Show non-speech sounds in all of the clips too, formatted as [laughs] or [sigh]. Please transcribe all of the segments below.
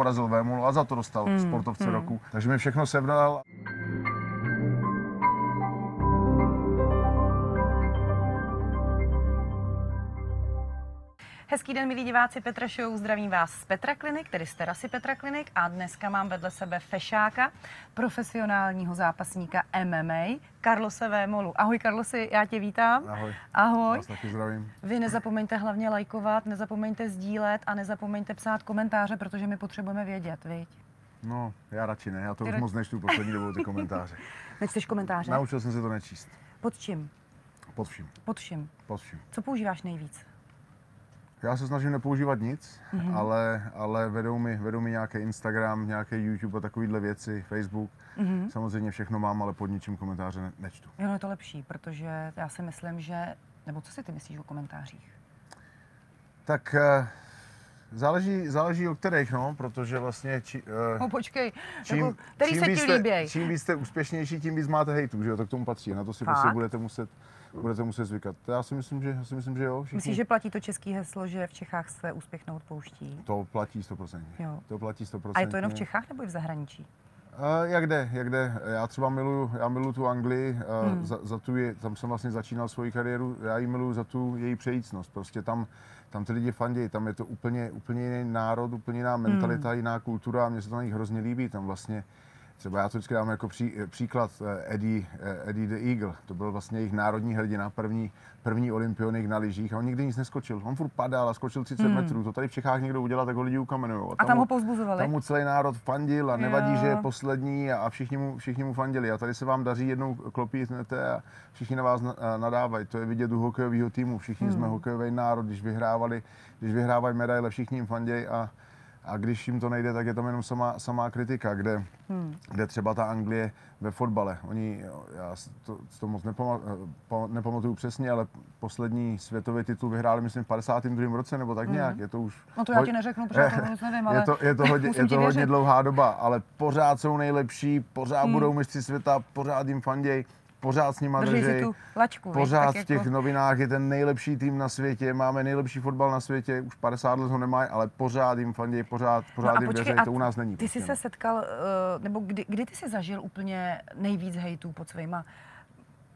porazil Vémolu a za to dostal Hmm, sportovce hmm. roku. Takže mi všechno sebral. Hezký den, milí diváci Petra Show, zdravím vás z Petra Klinik, tedy z terasy Petra Klinik a dneska mám vedle sebe fešáka, profesionálního zápasníka MMA, Karlose Vémolu. Ahoj Karlosi, já tě vítám. Ahoj. Ahoj. Vás taky zdravím. Vy nezapomeňte hlavně lajkovat, nezapomeňte sdílet a nezapomeňte psát komentáře, protože my potřebujeme vědět, viď? No, já radši ne, já to Ty už ra- moc nečtu poslední dobou ty komentáře. [laughs] Nečteš komentáře? Naučil jsem se to nečíst. Pod čím? Pod vším, Pod čím? pod vším. Co používáš nejvíc? Já se snažím nepoužívat nic, Mhm. ale, ale vedou, mi, vedou mi nějaký Instagram, nějaký YouTube a takovéhle věci, Facebook. Mhm. Samozřejmě všechno mám, ale pod ničím komentáře ne, nečtu. Jo, no je to lepší, protože já si myslím, že... Nebo co si ty myslíš o komentářích? Tak eh, záleží, záleží o kterých, no, protože vlastně či, eh, No počkej, čím, jako, který se víc ti čím víc jste úspěšnější, tím víc máte hejtu, že jo, tak tomu patří. Na to si prostě budete muset, budete muset zvykat. To Já si myslím, že, já si myslím, že jo. Všichni. Myslíš, že platí to české heslo, že v Čechách se úspěch neodpouští? To platí 100%. Jo. To platí 100%. A je to jenom v Čechách nebo i v zahraničí? Uh, jak jde, jak jde. Já třeba miluju, já miluju tu Anglii, uh, Hmm. za, za tu je, tam jsem vlastně začínal svoji kariéru, já ji miluju za tu její přejícnost. Prostě tam, tam ty lidi fandějí, tam je to úplně, úplně jiný národ, úplně jiná mentalita, Hmm. jiná kultura a mně se to na nich hrozně líbí. Tam vlastně, třeba já to vždycky dám jako pří, příklad eh, Eddie, eh, Eddie the Eagle, to byl vlastně jejich národní hrdina, první, první olympionik na lyžích a on nikdy nic neskočil. On furt padal a skočil 30 Hmm. metrů. To tady v Čechách někdo udělal, tak ho lidi ukamenují. A tam ho povzbuzovali? Tam mu celý národ fandil a nevadí, Jo. že je poslední a všichni mu, všichni mu fandili. A tady se vám daří jednou klopítnete a všichni na vás na- a nadávají. To je vidět u hokejového týmu. Všichni Hmm. jsme hokejový národ, když vyhrávali, když vyhrávají medaile, všichni jim fandějí a, a když jim to nejde, tak je tam jenom samá, samá kritika, kde, Hmm. kde třeba ta Anglie ve fotbale. Oni, já to, to moc nepama, pa- nepamatuju přesně, ale poslední světový titul vyhráli, myslím, v 52. roce nebo tak nějak. Je to už No to já ti neřeknu, protože to vůbec nevím, [laughs] ale je to, je to hodně, je to hodně dlouhá doba, ale pořád jsou nejlepší, pořád Hmm. budou mistři světa, pořád jim fanděj, pořád s nima Drží tu lačku? Pořád v těch jako- novinách je ten nejlepší tým na světě, máme nejlepší fotbal na světě, už 50 let ho nemají, ale pořád jim fanděj, pořád, pořád No a jim počkej, věří, a to u nás není. Ty jsi prostě, se no. setkal, eh, nebo kdy, kdy ty jsi zažil úplně nejvíc hejtů pod svýma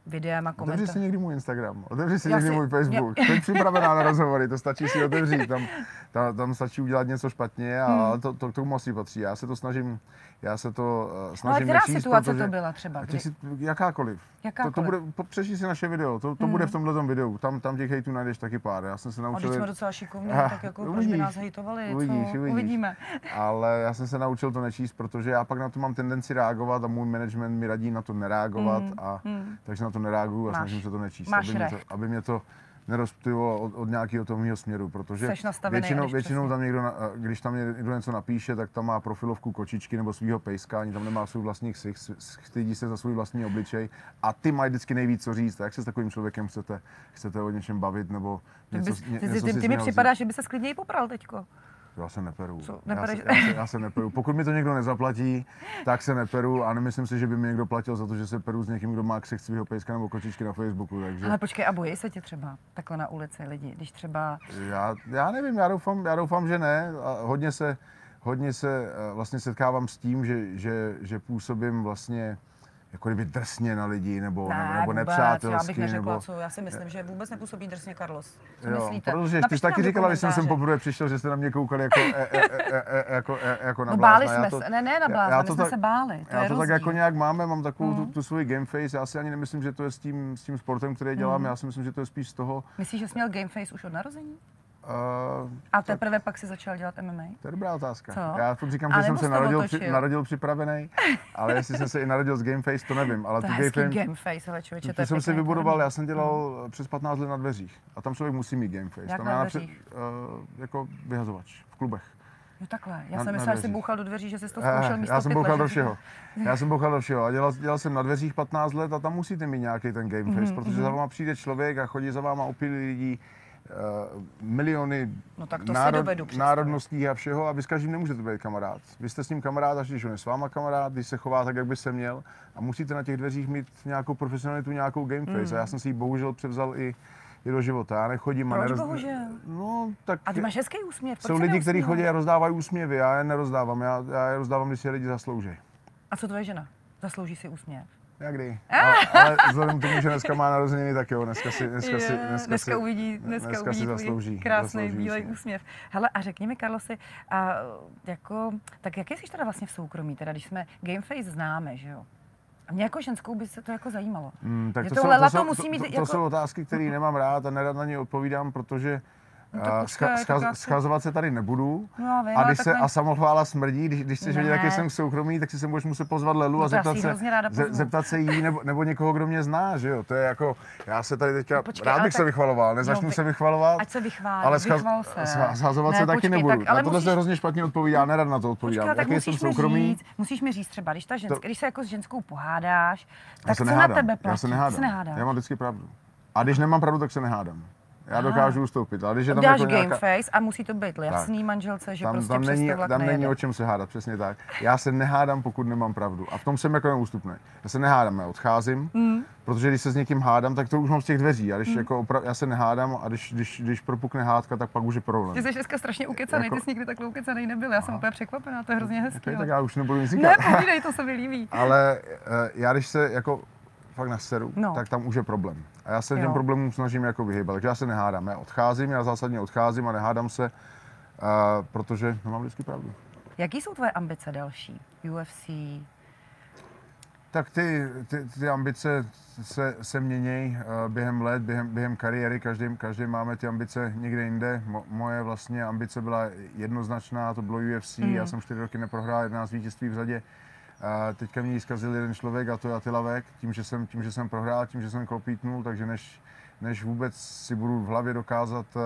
videama, Otevři si někdy můj Instagram, otevři si Já někdy si- můj Facebook. Jsem připravená na [laughs] rozhovory, to stačí si otevřít. Tam, tam, tam stačí udělat něco špatně a Hmm. to, to, k tomu asi patří. Já se to snažím, já se to Ale snažím která nečíst, situace protože, to byla třeba? A Kdy? si, jakákoliv. To, to Jakákoliv? bude, přečti si naše video, to, to Hmm. bude v tomhle videu. Tam, tam těch hejtů najdeš taky pár. Já jsem se A naučil, když jsme docela šikovní, Ah, tak jako proč by uvidíš, nás hejtovali, uvidíš, co? uvidíš. Uvidíme. ale já jsem se naučil to nečíst, protože já pak na to mám tendenci reagovat a můj management mi radí na to nereagovat Hmm, a hmm. takže na to nereaguju a Máš- snažím se to nečíst, máš aby mě to, aby mě to nerozptýlo od, od nějakého toho mého směru, protože většinou, většinou tam někdo, na- když tam někdo něco napíše, tak tam má profilovku kočičky nebo svého pejska, ani tam nemá svůj vlastní ksich, stydí se za svůj vlastní obličej a ty mají vždycky nejvíc co říct. A jak se s takovým člověkem chcete, chcete o něčem bavit nebo Ty, něco, bys, ně, ty, ty, něco ty, ty z mi připadá, že by se klidněji popral teďko. Já se neperu. Co, já, se, já, se, [laughs] já se neperu. Pokud mi to někdo nezaplatí, tak se neperu a nemyslím si, že by mi někdo platil za to, že se peru s někým, kdo má ksich svého pejska nebo kočičky na Facebooku. Takže Ale počkej, a bojí se tě třeba takhle na ulici lidi, když třeba... já, já nevím, já doufám, já doufám, že ne. A hodně se, hodně se eh, vlastně setkávám s tím, že, že, že působím vlastně jako kdyby drsně na lidi nebo, nebo, nebo vůbec, nepřátelsky. já bych neřekla, nebo, co, já si myslím, že vůbec nepůsobí drsně Carlos. Co Jo, myslíte? protože ty taky říkala, když jsem sem poprvé přišel, že jste na mě koukali jako, e, e, e, e, jako, e, jako na No báli jsme to- se, ne, ne na blázna, my jsme tak- se báli, to já je to rozdíl. tak jako nějak máme, mám takovou Mhm. tu, tu svoji game face, já si ani nemyslím, že to je s tím, s tím sportem, který dělám, Mhm. já si myslím, že to je spíš z toho, Myslíš, že jsi měl game face už od narození? Uh, A teprve pak si začal dělat MMA? to je dobrá otázka. Co? Já to říkám, A že jsem se to narodil, otočil? při, narodil připravený, ale jestli jsem se i narodil z game face, to nevím, ale To tu je game hezký face, game face, ale člověče, tu to je jsem si vybudoval, já jsem dělal přes 15 let na dveřích a tam člověk musí mít game face. Jak tam na já dveřích? uh, jako vyhazovač v klubech. Jo takhle, já jsem na myslela, že jsi bouchal do dveří, že jsi to Eh, zkoušel místo já jsem bouchal do všeho. Já jsem bouchal do všeho a dělal, dělal jsem na dveřích 15 let a tam musíte mít nějaký ten game face, Mhm, protože za váma přijde člověk a chodí za váma opilí lidí, miliony No tak to si dovedu představit. národností a všeho a vy s každým nemůžete být kamarád. Vy jste s ním kamarád, až když on je s váma kamarád, když se chová tak, jak by se měl a musíte na těch dveřích mít nějakou profesionalitu, nějakou game face. Mhm. A já jsem si ji bohužel převzal i je do života. Já nechodím a Proč, neroz... bohužel? No, tak A ty máš hezký úsměv. proč jsou lidi, kteří chodí a rozdávají úsměvy, já je nerozdávám, já, já je rozdávám, když si je lidi zaslouží. A co tvoje žena? Zaslouží si úsměv. Jak kdy? Ale, ale vzhledem k tomu, že dneska má narozeniny, tak jo, dneska si, dneska si, dneska, dneska si, uvidí, dneska, dneska uvidí si zaslouží. krásný zaslouží bílej úsměv. úsměv. Hele, a řekni mi, Karlosi, a jako, tak jaký jsi teda vlastně v soukromí, teda když jsme Gameface známe, že jo? A mě jako ženskou by se to jako zajímalo. Mm, tak Že to, to jsou, to, to jsou, musí to, mít to, to jako- jsou otázky, které nemám rád a nerad na ně odpovídám, protože No scha, já schazovat se tady nebudu. No já vím, a, když se, takhle- a samochvála smrdí, když, když chceš Ne. vědět, jaký jsem soukromý, tak si se budeš muset pozvat Lelu No a já zeptat se, ze, zeptat se jí nebo, nebo někoho, kdo mě zná, že jo? To je jako, já se tady teďka, No počkej, rád bych se tak- vychvaloval, nezačnu No, se vychvalovat. Ať se vychválí, ale schaz, vychval se. scha- schazovat Ne, se taky počkej, nebudu. tak- ale na tohle musíš- se hrozně špatně odpovídá, nerad na to odpovídám. Jaký jsem soukromý? říct, musíš mi říct třeba, když, ta ženská, když se jako s ženskou pohádáš, Já tak se co na tebe platí? Já se nehádám. se. Já mám vždycky pravdu. A když nemám pravdu, tak se nehádám. Já dokážu ustoupit. Ale když je tam Dáš jako game nějaká, face a musí to být jasný manželce, že tam, prostě tam, není, tam není o čem se hádat, přesně tak. Já se nehádám, pokud nemám pravdu. A v tom jsem jako neústupný. Já se nehádám, já odcházím, Hmm. protože když se s někým hádám, tak to už mám z těch dveří. A když jako opra- já se nehádám a když, když, když propukne hádka, tak pak už je problém. Ty jsi dneska strašně ukecaný, Jako- ty jsi nikdy takhle ukecaný nebyl, já jsem úplně překvapená, to je hrozně hezký. Okay, jo. tak já už nebudu nic Ne, říkat. povídej, to se mi líbí. [laughs] Ale eh, já když se jako fakt naseru, No. no. tak tam už je problém. A já se Jo. těm problémům snažím jako vyhýbat. Takže já se nehádám. Já odcházím, já zásadně odcházím a nehádám se, uh, protože no, mám vždycky pravdu. Jaký jsou tvoje ambice další? UFC? Tak ty, ty, ty ambice se, se mění uh, během let, během, během kariéry, každý, každý máme ty ambice někde jinde. Mo, moje vlastně ambice byla jednoznačná, to bylo UFC, mm. já jsem čtyři roky neprohrál 11 vítězství v řadě. Uh, teďka mě ji zkazil jeden člověk a to je Attila Vek, tím, že jsem, tím, že jsem prohrál, tím, že jsem klopítnul, takže než, než vůbec si budu v hlavě dokázat uh,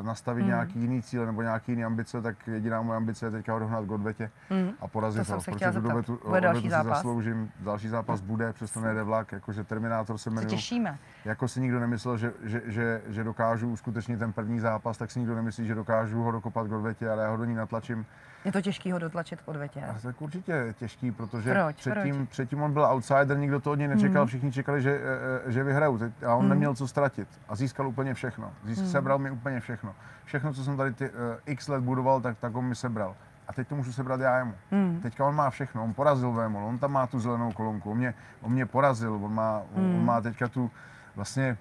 uh, nastavit mm. nějaký jiný cíle nebo nějaký jiný ambice, tak jediná moje ambice je teďka ho dohnat k odvetě Mm. a porazit To ho. protože tu Bude další odvetu si zápas? zasloužím. Další zápas bude, přesto nejde vlak, jakože Terminátor se jmenuje. těšíme. Jako si nikdo nemyslel, že, že, že, že dokážu uskutečnit ten první zápas, tak si nikdo nemyslí, že dokážu ho dokopat k odvetě, ale já ho do ní natlačím. Je to těžký ho dotlačit v odvětě. A tak určitě těžký, protože Proč? předtím, Proč? předtím on byl outsider, nikdo to od něj nečekal, Mhm. všichni čekali, že, eh, že vyhraju teď- a on neměl co ztratit a získal úplně všechno. Získal, Mhm. sebral mi úplně všechno. Všechno, co jsem tady ty, uh, x let budoval, tak, tak on mi sebral. A teď to můžu sebrat já jemu. Mm. Teďka on má všechno, on porazil Vémol, on tam má tu zelenou kolonku, on mě, on mě porazil, on má, on, Hmm. on má teďka tu vlastně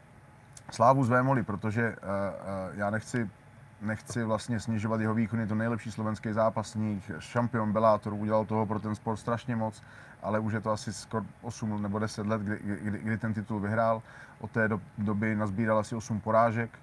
slávu z Vémoli, protože uh, uh, já nechci, nechci vlastně snižovat jeho výkon, je to nejlepší slovenský zápasník, šampion Bellator, udělal toho pro ten sport strašně moc, ale už je to asi skoro 8 nebo 10 let, kdy, kdy, kdy ten titul vyhrál. Od té do, doby nazbíral asi 8 porážek,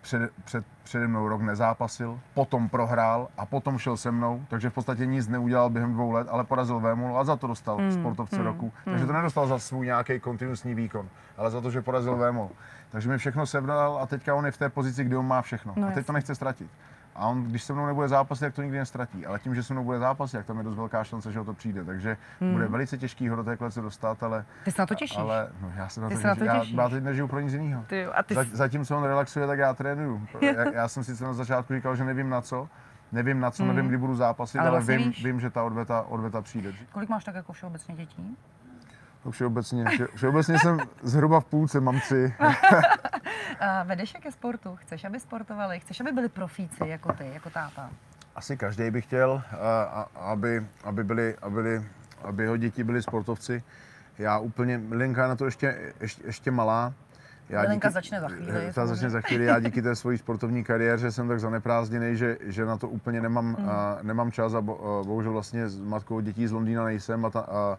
před, před, přede mnou rok nezápasil, potom prohrál a potom šel se mnou, takže v podstatě nic neudělal během dvou let, ale porazil Vémolu a za to dostal Hmm, mm, sportovce hmm, mm, roku. hmm. Takže to nedostal za svůj nějaký kontinuální výkon, ale za to, že porazil Vémolu. Takže mi všechno sebral a teďka on je v té pozici, kdy on má všechno. No a teď jasně. to nechce ztratit. A on, když se mnou nebude zápasit, tak to nikdy nestratí. Ale tím, že se mnou bude zápasit, tak tam je dost velká šance, že o to přijde. Takže Hmm. bude velice těžký ho do té klece dostat, ale... Ty se na to těšíš? Ale no, já se na Ty to, na to těšíš? Já, já teď nežiju pro nic jiného. Ty, a ty Za, zatímco on relaxuje, tak já trénuju. Já, já jsem sice na začátku říkal, že nevím na co, nevím na co, Mm. nevím, kdy budu zápasit, Ale ale, vlastně vím, víš. vím, že ta odveta, odveta přijde. Kolik máš tak jako všeobecně dětí? To Všeobecně, vše, všeobecně jsem zhruba v půlce, mám tři. A [laughs] vedeš je ke sportu? Chceš, aby sportovali? Chceš, aby byli profíci jako ty, jako táta? Asi každý by chtěl, aby, aby, byli, aby, byli, aby jeho děti byli sportovci. Já úplně, je na to ještě, ještě, ještě malá. Já Milenka začne za chvíli, Ta samozřejmě. začne za chvíli. Já [laughs] díky té svojí sportovní kariéře jsem tak zaneprázdněný, že, že na to úplně nemám, Hmm. a, nemám čas a bo, a bohužel vlastně s matkou dětí z Londýna nejsem a ta, a,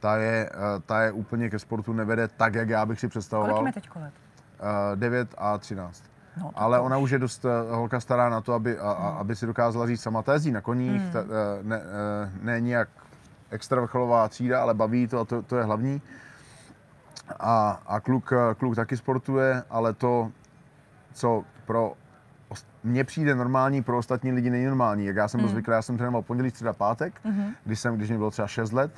ta, je, a, ta je úplně ke sportu nevede tak, jak já bych si Kolik představoval. jim je teď let? A, 9 a 13. No, Ale ona už- je dost eh, holka stará na to, aby, a, a, aby si dokázala říct sama. Jezdí na koních, Hmm. ta, eh, ne, eh, ne nějak extra vrcholová třída, ale baví to a to, to je hlavní. A, a kluk, eh, kluk taky sportuje, ale to, co pro mně přijde normální, pro ostatní lidi není normální. Jak já jsem byl Hmm. zvyklý, já jsem trénoval pondělí, středa, pátek, Mhm. když, jsem, když mě bylo třeba 6 let.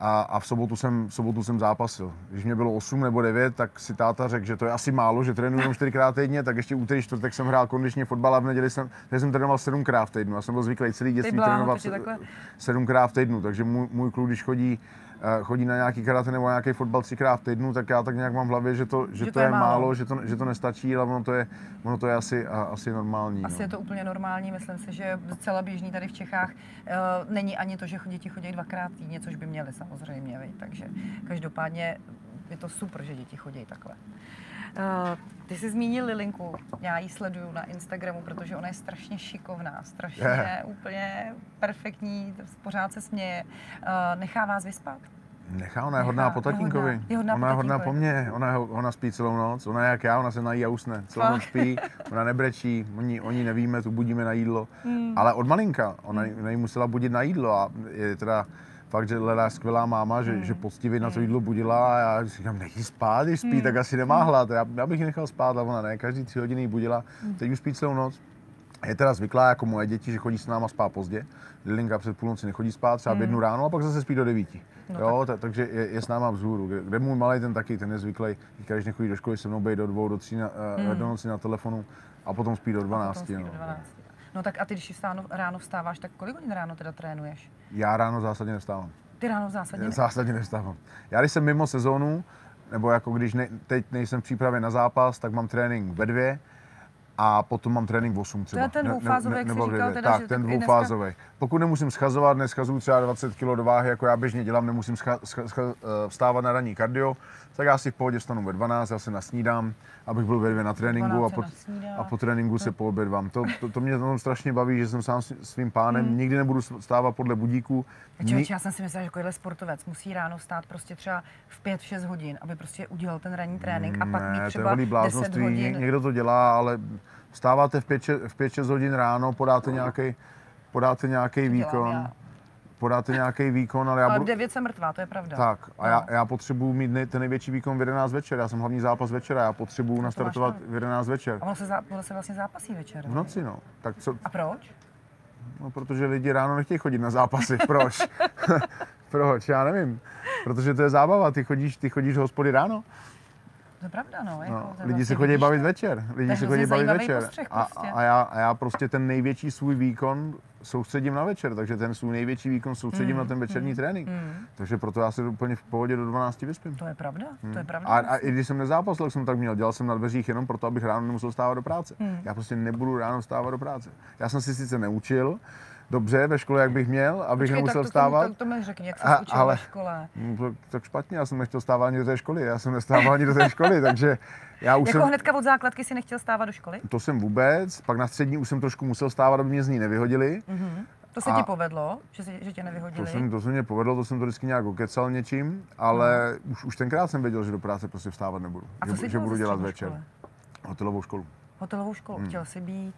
A, a v, sobotu jsem, v sobotu jsem zápasil. Když mě bylo 8 nebo 9, tak si táta řekl, že to je asi málo, že trénuji jenom 4krát týdně, tak ještě úterý, čtvrtek jsem hrál kondičně fotbal a v neděli jsem, takže jsem trénoval 7krát v týdnu. Já jsem byl zvyklý celý dětství trénovat to ti takhle- 7krát v týdnu, takže můj, můj kluk, když chodí chodí na nějaký karate nebo nějaký fotbal třikrát v týdnu, tak já tak nějak mám v hlavě, že to, že to, je málo, že to, že to nestačí, ale ono to je, ono to je asi, a- asi normální. Asi no. je to úplně normální, myslím si, že docela běžný tady v Čechách. Eh, Není ani to, že děti chodí dvakrát týdně, což by měly samozřejmě, viď? takže každopádně je to super, že děti chodí takhle. Eh, Ty jsi zmínil Lilinku, já ji sleduju na Instagramu, protože ona je strašně šikovná, strašně Je. úplně perfektní, pořád se směje. Eh, Nechá vás vyspat? Nechá, ona je hodná po je tatínkovi. hodná, je hodná ona je hodná po mně, ona, ona spí celou noc, ona je jak já, ona se nají a usne. Celou Fakt? noc spí, ona nebrečí, oni, oni nevíme, tu budíme na jídlo. Hmm. Ale od malinka, ona, ona jí musela budit na jídlo a je teda fakt, že Lela je skvělá máma, že, Hmm. že poctivě na to jídlo budila a já si říkám, nech jí spát, když spí, tak asi nemá hlad. Já, já bych ji nechal spát, ale ona ne, každý tři hodiny jí budila, Hmm. teď už spí celou noc. Je teda zvyklá jako moje děti, že chodí s náma spát pozdě. Lilinka před půlnoci nechodí spát, třeba v jednu ráno a pak zase spí do devíti. No jo, ta, takže je, je, s náma vzhůru. Kde, kde můj malý ten taky, ten je zvyklý, když nechodí do školy, se mnou být do dvou, do tří na, mm. do noci na telefonu a potom spí do Potom 12. spí do No. 12. No tak a ty, když vstáno, ráno vstáváš, tak kolik hodin ráno teda trénuješ? Já ráno zásadně nevstávám. Ty ráno Já ne- zásadně nevstávám. Já když jsem mimo sezónu, nebo jako když ne, teď nejsem v přípravě na zápas, tak mám trénink ve dvě a potom mám trénink v 8 třeba. je ten dvoufázový, jak jsi nebo v říkal teda, tak, že ten i dneska- dvoufázový. Pokud nemusím schazovat, neschazuju třeba 20 kg do váhy, jako já běžně dělám, nemusím scha, scha, scha, eh, vstávat na ranní kardio, tak já si v pohodě vstanu ve 12, já se nasnídám, abych byl ve dvě na tréninku 12 a po, a po tréninku se poobědvám. To, to, to mě tom strašně baví, že jsem sám svým pánem, nikdy nebudu stávat podle budíků. Ni- já jsem si myslela, že takovýhle sportovec musí ráno stát prostě třeba v 5-6 hodin, aby prostě udělal ten ranní trénink a pak mít Ne, to je třeba holý 10 bláznoství. Ně- hodin. Někdo to dělá, ale vstáváte v 5-6 v 5-6 hodin ráno, podáte nějaký podáte nějaký výkon, já. podáte nějaký výkon, ale já Ale budu... 9 jsem mrtvá, to je pravda. Tak, a No. já, já potřebuji mít nej, ten největší výkon v 11 večer. Já jsem hlavní zápas večera, já potřebuji nastartovat v 11 večer. A ono se, zá, ono se vlastně zápasí večer. V noci, no. Tak co, A proč? no, protože lidi ráno nechtějí chodit na zápasy. [laughs] Proč? [laughs] Proč? Já nevím. Protože to je zábava. Ty chodíš, ty chodíš do hospody ráno. To je pravda, no. Jako, No, to je lidi se vlastně, chodí bavit večer. Lidi se chodí bavit večer. postřeh A, prostě. a, já, a já prostě ten největší svůj výkon soustředím na večer, takže ten svůj největší výkon soustředím Hmm, na ten večerní trénink. Takže proto já se úplně v pohodě do 12 vyspím. To je pravda, to je pravda. A, a i když jsem nezápasil, tak jsem tak měl. Dělal jsem na dveřích jenom proto, abych ráno nemusel stávat do práce. Hmm. Já prostě nebudu ráno stávat do práce. Já jsem si sice neučil dobře ve škole, jak bych měl, abych Počkej, nemusel tak to, vstávat. To, to, to mi řekni, jak A- učil ale- ve škole. No, to- tak špatně, já jsem nechtěl stávat ani do té školy, já jsem nestával ani do té školy, [laughs] takže já už Jako jsem... hnedka od základky si nechtěl stávat do školy? To jsem vůbec, pak na střední už jsem trošku musel stávat, aby mě z ní nevyhodili. Mhm. To se A- ti povedlo, že, se, že tě To, nevyhodili? jsem, to se mě povedlo, to jsem to vždycky nějak okecal něčím, ale už, už tenkrát jsem věděl, že do práce prostě vstávat nebudu. A co že, jsi že budu dělat večer. škole? Hotelovou školu. Hotelovou školu. Hmm. Chtěl jsi být,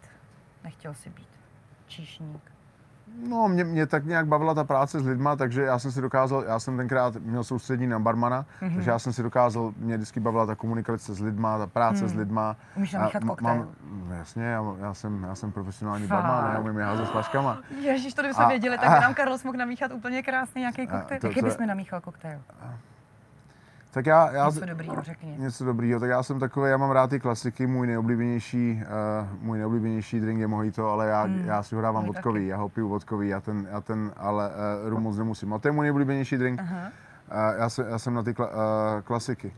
nechtěl jsi být. Číšník. No, mě, mě tak nějak bavila ta práce s lidma, takže já jsem si dokázal, já jsem tenkrát měl soustřední na barmana, Mhm. mm-hmm. takže já jsem si dokázal, mě vždycky bavila ta komunikace s lidma, ta práce s lidma. Hmm. Umíš A namíchat koktejl? no, jasně, já, já, jsem, já jsem profesionální Fakt? barman, já umím je házet s flaškama. Ježíš, to kdybychom A- věděli, tak by nám Carlos mohl namíchat úplně krásný nějaký A koktejl. to- Jaký to- bys mi namíchal koktejl? Tak já, já, Něco dobrýho, řekni. Něco dobrýho, tak já jsem takový, já mám rád ty klasiky, můj nejoblíbenější, uh, můj nejoblíbenější drink je mojito, ale já, Mm, já si ho dávám vodkový, taky. já ho piju vodkový, já ten, já ten ale uh, rum moc nemusím. A to je můj nejoblíbenější drink, Aha. uh, já, jsem, já jsem na ty kla, uh, klasiky.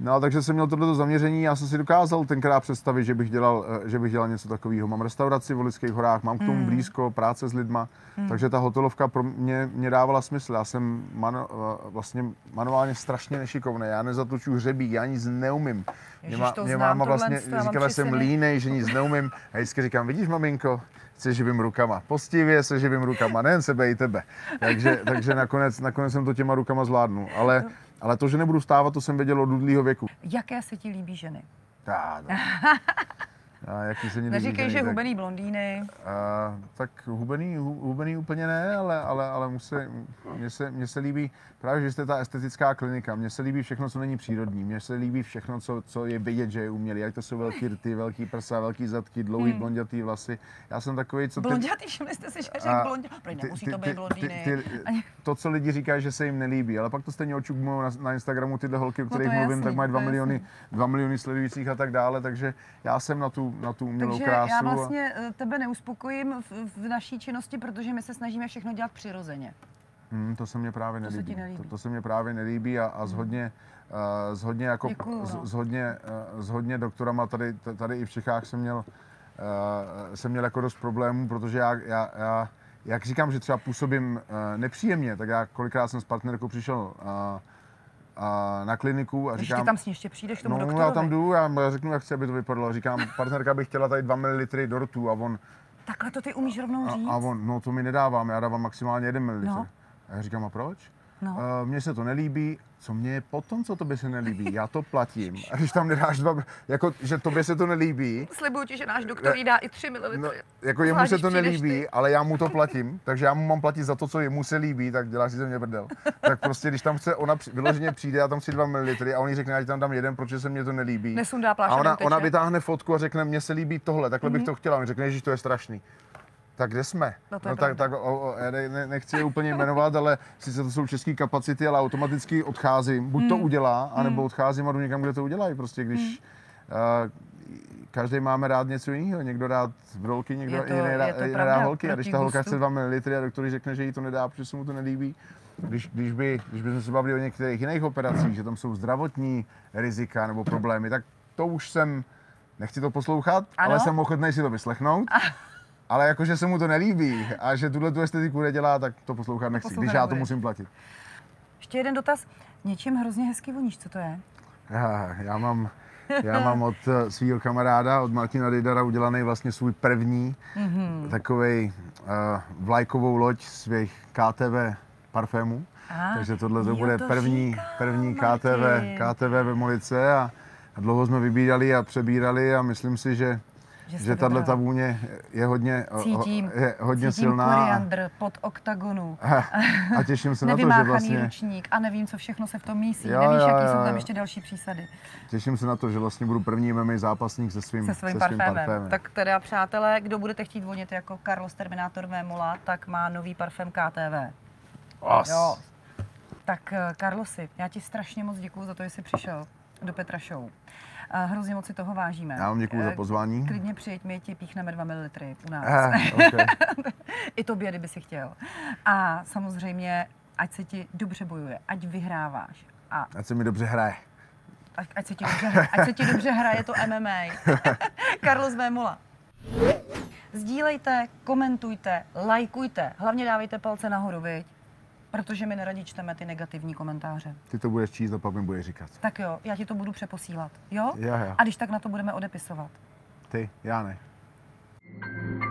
No, takže jsem měl tohleto zaměření, já jsem si dokázal tenkrát představit, že bych dělal, eh, že bych dělal něco takového. Mám restauraci v Volických horách, mám k tomu Hmm. blízko, práce s lidma, takže ta hotelovka pro mě, mě dávala smysl. Já jsem manu, eh, vlastně manuálně strašně nešikovný, já nezatoču hřebík, já nic neumím. Ježiš, má- to mě máma vlastně říkala, tři jsem línej, že nic neumím. A vždycky říkám, vidíš maminko, se živým rukama. Postivě se živým rukama, nejen sebe i tebe. Takže, takže nakonec, nakonec jsem to těma rukama zvládnu. Ale, ale to, že nebudu stávat, to jsem věděl od dudlýho věku. Jaké se ti líbí ženy? Já. [laughs] A jaký se mě Neříkej, že tak- hubený blondýny. a, tak hubený, hu- hubený úplně ne, ale, ale, ale musí, mně, se, mně se líbí právě, že jste ta estetická klinika. Mně se líbí všechno, co není přírodní. Mně se líbí všechno, co, co je vidět, že je umělý. Ať to jsou velký rty, velký prsa, velký zadky, dlouhý Hmm. blondětý vlasy. Já jsem takový, co ty... Blondětý, všimli jste si, že řekl blondětý. Nemusí ty- to být blondýny. ty- ty- To, co lidi říkají, že se jim nelíbí, ale pak to stejně očukmují na, na Instagramu tyhle holky, o No kterých je mluvím, jasný, tak mají to 2 je miliony, jasný. 2 miliony sledujících a tak dále, takže já jsem na tu, na tu umělou Takže krásu. já a- vlastně eh, tebe neuspokojím v, v naší činnosti, protože my se snažíme všechno dělat přirozeně. Hmm, to se mně právě To se nelíbí. nelíbí. To, to se mně právě nelíbí a, a zhodně, uh, zhodně jako Děkuju, z, no. zhodně, uh, zhodně doktorama tady, tady i v Čechách jsem měl, uh, jsem měl jako dost problémů, protože já, já, já jak říkám, že třeba působím uh, nepříjemně, tak já kolikrát jsem s partnerkou přišel uh, uh, na kliniku a Když říkám, ty tam s ní ještě přijdeš tomu no, doktorovi. já tam jdu, já já řeknu, jak chci, aby to vypadalo. Říkám, partnerka by chtěla tady 2 ml dortu a on, Takhle to ty umíš rovnou říct? a, a on, no to mi nedávám, já dávám maximálně 1 ml. No. A já říkám, a proč? No. Uh, mně se to nelíbí, co mě je potom, co tobě se nelíbí, já to platím. A když tam nedáš dva, jako, že tobě se to nelíbí, Slibuju ti, že náš doktor jí dá i 3 ml. no, jako jemu se to nelíbí, ty. ale já mu to [laughs] platím, takže já mu mám platit za to, co jemu se líbí, tak děláš si ze mě brdel. Tak prostě, když tam chce, ona vyloženě přijde, já tam chci 2 ml a on jí řekne, já ti tam dám jeden, protože se mně to nelíbí. Nesundá plášť a ona, ona vytáhne fotku a řekne, mně se líbí tohle, takhle bych to chtěla. On řekne, že to je strašný. Tak kde jsme? No no tak, tak o, o, já ne, ne, nechci je úplně jmenovat, ale sice to jsou české kapacity, ale automaticky odcházím. Buď Hmm. to udělá, anebo odcházím a jdu někam, kde to udělají. Prostě když Hmm. uh, každý máme rád něco jiného. Někdo rád vrolky, někdo to- jiný rá- je to jiný rád holky. A když ta holka chce 2 ml a doktor řekne, že jí to nedá, protože se mu to nelíbí, když, když, by, když bychom se bavili o některých jiných operacích, že tam jsou zdravotní rizika nebo problémy, tak to už jsem, nechci to poslouchat, Ano. ale jsem ochotný si to vyslechnout. Ale jakože se mu to nelíbí a že tuhle tu estetiku nedělá, tak to poslouchat nechci, poslouchat když já to musím platit. Ještě jeden dotaz. Něčím hrozně hezký voníš, co to je? Já, já mám, já mám od eh, svého kamaráda, od Martina Dejdara, udělaný vlastně svůj první mm-hmm. takový uh, vlajkovou loď svých KTV parfémů. A, Takže tohle to bude to první, říkám, první Martin. KTV, KTV ve Molice a, a dlouho jsme vybírali a přebírali a myslím si, že, Že že, tahle ta vůně je hodně, Cítím, je hodně cítím silná. koriandr pod oktagonu. A těším se na to, že vlastně, ručník a nevím, co všechno se v tom mísí. Jo, Nevíš, jo, jaký jo, jsou tam jo. ještě další přísady těším se na to, že vlastně budu první MMA zápasník se svým, se svým se parfémem. parfémem. Tak teda, přátelé, kdo budete chtít vonit jako Carlos Terminator Vémola, tak má nový parfém KTV. Os. Jo. Tak eh, Carlosi, já ti strašně moc děkuji za to, že jsi přišel do Petra Show. Hrozně moc si toho vážíme. Já vám děkuji za Eh, pozvání. Klidně přijď, my ti píchneme 2 ml u nás. Eh, okay. [laughs] I tobě, kdyby si chtěl. A samozřejmě, ať se ti dobře bojuje, ať vyhráváš. A Ať se mi dobře hraje. ať, ať, se, ti dobře, hra- ať se ti dobře hraje to MMA. Carlos [laughs] Vémola. Sdílejte, komentujte, lajkujte, hlavně dávejte palce nahoru, viď? Protože my neradi čteme ty negativní komentáře. Ty to budeš číst a pak mi budeš říkat. Tak jo, já ti to budu přeposílat, jo? Já jo. A když tak na to budeme odepisovat. Ty, já ne. thank you